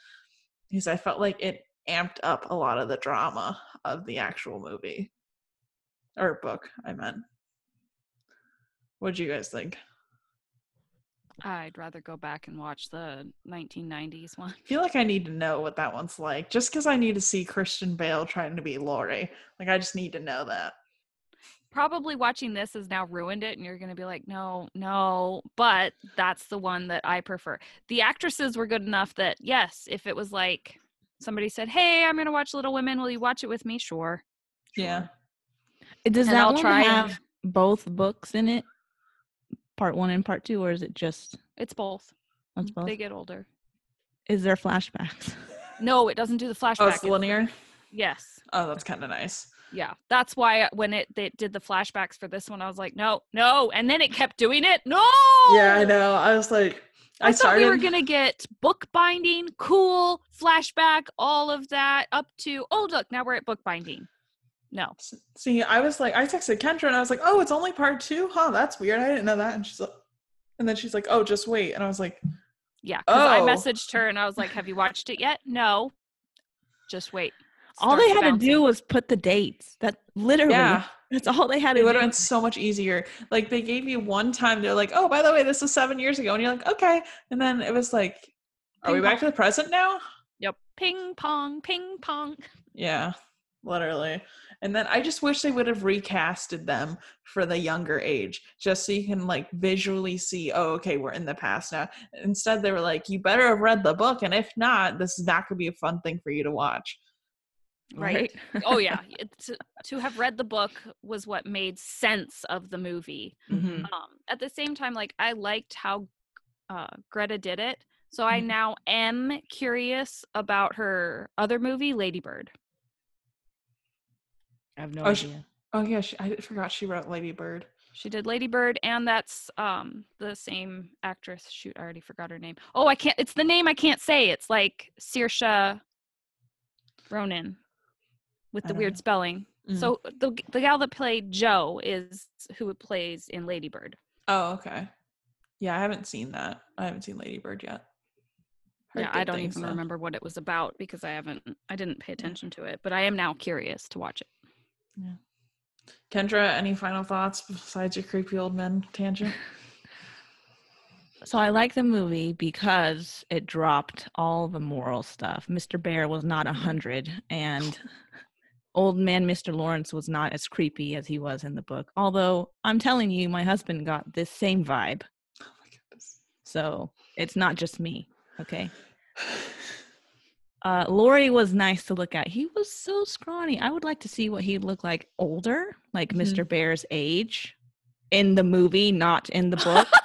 because I felt like it amped up a lot of the drama of the actual movie or book. I meant. What do you guys think? I'd rather go back and watch the 1990s one. I feel like I need to know what that one's like, just because I need to see Christian Bale trying to be Laurie. Like I just need to know that. Probably watching this has now ruined it, and you're going to be like, no, no. But that's the one that I prefer. The actresses were good enough that, yes, if it was like somebody said, hey, I'm going to watch Little Women, will you watch it with me? Sure. Yeah. Uh, Does And that I'll one try and- have both books in it? Part one and part two, or is it just It's both. that's both? They get older. Is there flashbacks? No, it doesn't do the flashbacks Oh, it's it's- linear. Yes. Oh, that's kind of nice. Yeah. That's why when it they did the flashbacks for this one, I was like, no, no. And then it kept doing it. No. Yeah, I know. I was like, I, I, thought started. we were gonna get bookbinding, cool, flashback, all of that up to oh look, now we're at bookbinding. No. See, I was like, I texted Kendra and I was like, oh, it's only part two, huh? That's weird. I didn't know that. And she's like, and then she's like, oh, just wait. And I was like, Yeah. Because I Oh. messaged her and I was like, Have you watched it yet? No. Just wait. All they had to do was put the dates. That literally, yeah, that's all they had to do. it would do. have been so much easier. Like they gave you one time, they're like, oh, by the way, this was seven years ago, and you're like, okay, and then it was like, are we Ping back to the present now? Yep. Ping pong, ping pong. Yeah, literally. And then I just wish they would have recasted them for the younger age, just so you can like visually see, oh, okay, we're in the past now. Instead, they were like, you better have read the book, and if not, this is not going to be a fun thing for you to watch. Right. oh yeah. To, to have read the book was what made sense of the movie. Mhm. um at the same time like i liked how uh greta did it so i Mhm. now am curious about her other movie ladybird I have no Oh, sh- idea. Oh yeah, she, I forgot she wrote Lady Bird. she did ladybird and that's um the same actress shoot i already forgot her name oh i can't it's the name i can't say it's like Saoirse ronan with the weird know. spelling Mm. so the the gal that played jo is who plays in ladybird Oh, okay. Yeah, I haven't seen that. I haven't seen Lady Bird yet. Heard yeah i don't even though. remember what it was about because i haven't i didn't pay attention to it but i am now curious to watch it Yeah. Kendra, any final thoughts besides your creepy old men tangent? So I like the movie because it dropped all the moral stuff. Mr. Bhaer was not a hundred, and old man Mr. Laurence was not as creepy as he was in the book. Although I'm telling you, my husband got this same vibe, Oh my goodness. so it's not just me. Okay. Uh, Laurie was nice to look at. He was so scrawny. I would like to see what he'd look like older, like Mhm. Mr. Bhaer's age, in the movie, not in the book.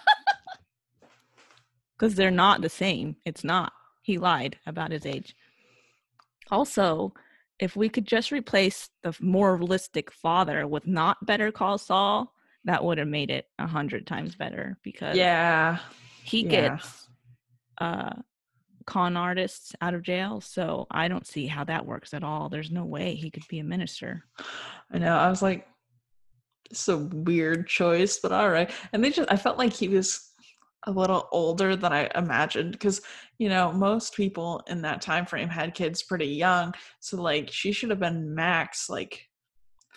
Because they're not the same. It's not. He lied about his age. Also, if we could just replace the moralistic father with not Better Call Saul, that would have made it a hundred times better because yeah. he Yeah. gets uh con artists out of jail so i don't see how that works at all there's no way he could be a minister I know. I was like, It's a weird choice, but all right. And they just, I felt like he was a little older than I imagined because, you know, most people in that time frame had kids pretty young. So, like, she should have been max like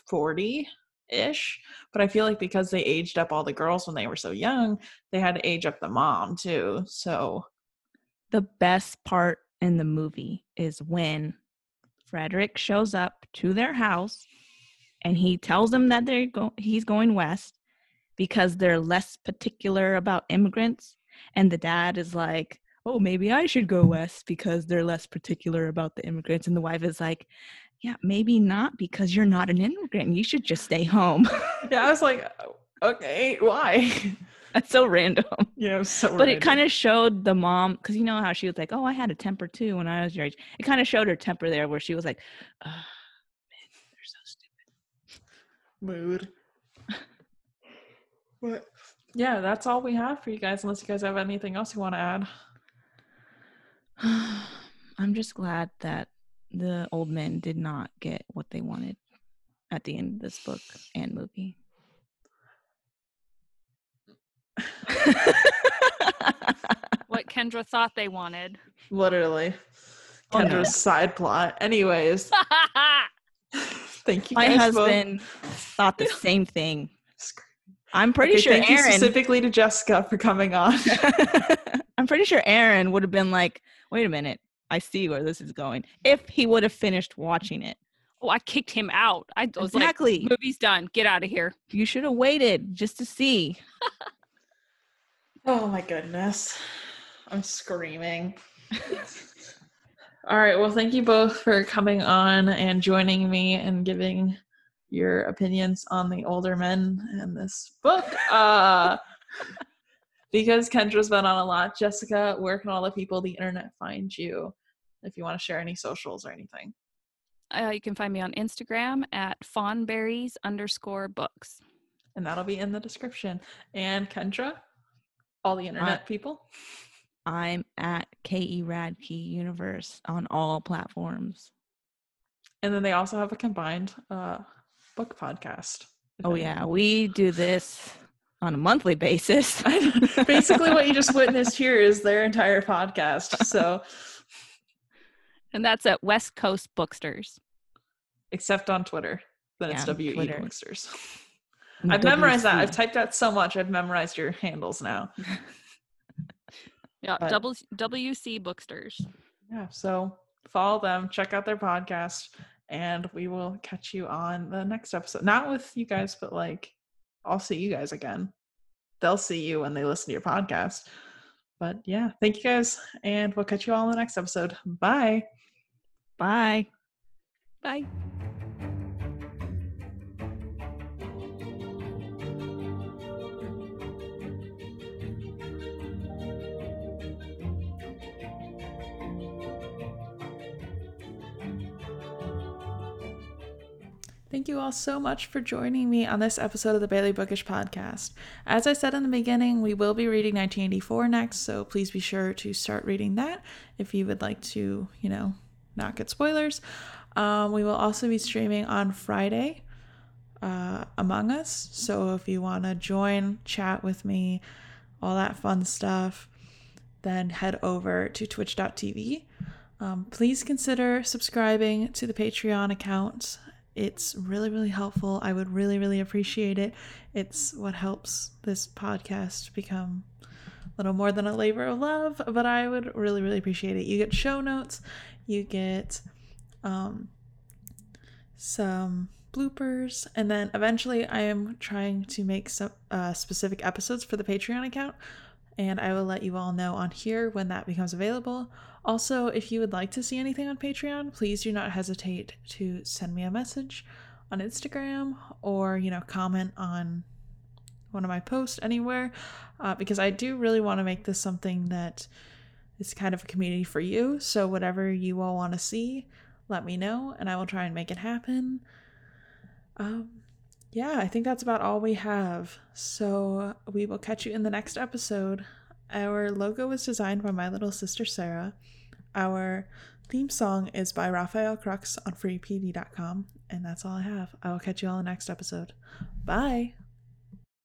40 ish. But I feel like because they aged up all the girls when they were so young, they had to age up the mom too. So, the best part in the movie is when Frederick shows up to their house and he tells them that they're go- he's going west because they're less particular about immigrants and the dad is like oh maybe i should go west because they're less particular about the immigrants and the wife is like yeah maybe not because you're not an immigrant. You should just stay home. Yeah, I was like, "Oh, okay, why? that's so random. Yeah, it was so but it kind of showed the mom because you know how she was like oh i had a temper too when i was your age. It kind of showed her temper there where she was like "Ugh, men, they're so stupid. Mood. But yeah, that's all we have for you guys, unless you guys have anything else you want to add. I'm just glad that the old men did not get what they wanted at the end of this book and movie. What Kendra thought they wanted. Literally. Oh, no. Kendra's side plot. Anyways, thank you My guys both. husband thought the same thing. I'm pretty Okay, sure thank you specifically to Jessica for coming on. I'm pretty sure Aaron would have been like, "Wait a minute, I see where this is going." If he would have finished watching it, oh, I kicked him out. I was exactly. like, movie's done. Get out of here. you should have waited just to see. oh my goodness. I'm screaming. All right. Well, thank you both for coming on and joining me and giving your opinions on the older men in this book. Uh, because Kendra's been on a lot. Jessica, where can all the people the internet find you if you want to share any socials or anything? Uh, you can find me on Instagram at fawnberries underscore books. And that'll be in the description. And Kendra, all the internet people. I'm at Ke Radke Universe on all platforms. And then they also have a combined uh, book podcast. Oh yeah, we do this on a monthly basis. Basically, what you just witnessed here is their entire podcast. So, And that's at West Coast Booksters. except on Twitter, then it's Yeah, WE Twitter. Booksters. I've memorized that. I've typed that so much. I've memorized your handles now. Yeah, But- double WC Booksters. Yeah. So follow them, check out their podcast, and we will catch you on the next episode. Not with you guys, but like I'll see you guys again. They'll see you when they listen to your podcast. But yeah, thank you guys, and we'll catch you all in the next episode. Bye. Bye. Bye. Thank you all so much for joining me on this episode of the Bailey Bookish podcast. As I said in the beginning, we will be reading 1984 next, so please be sure to start reading that if you would like to, you know, not get spoilers. Um, we will also be streaming on Friday, uh, Among Us. So if you want to join, chat with me, all that fun stuff, then head over to twitch.tv. Um, please consider subscribing to the Patreon account. It's really, really helpful. I would really, really appreciate it. It's what helps this podcast become a little more than a labor of love, but I would really, really appreciate it. You get show notes, you get um, some bloopers, and then eventually I am trying to make some uh, specific episodes for the Patreon account, and I will let you all know on here when that becomes available. Also, if you would like to see anything on Patreon, please do not hesitate to send me a message on Instagram or, you know, comment on one of my posts anywhere uh, because I do really want to make this something that is kind of a community for you. So, whatever you all want to see, let me know and I will try and make it happen. Um, yeah, I think that's about all we have. So, we will catch you in the next episode. Our logo was designed by my little sister Sarah. Our Theme song is by Rafael Krux on freepd.com. And that's all I have. I will catch you all in the next episode. Bye.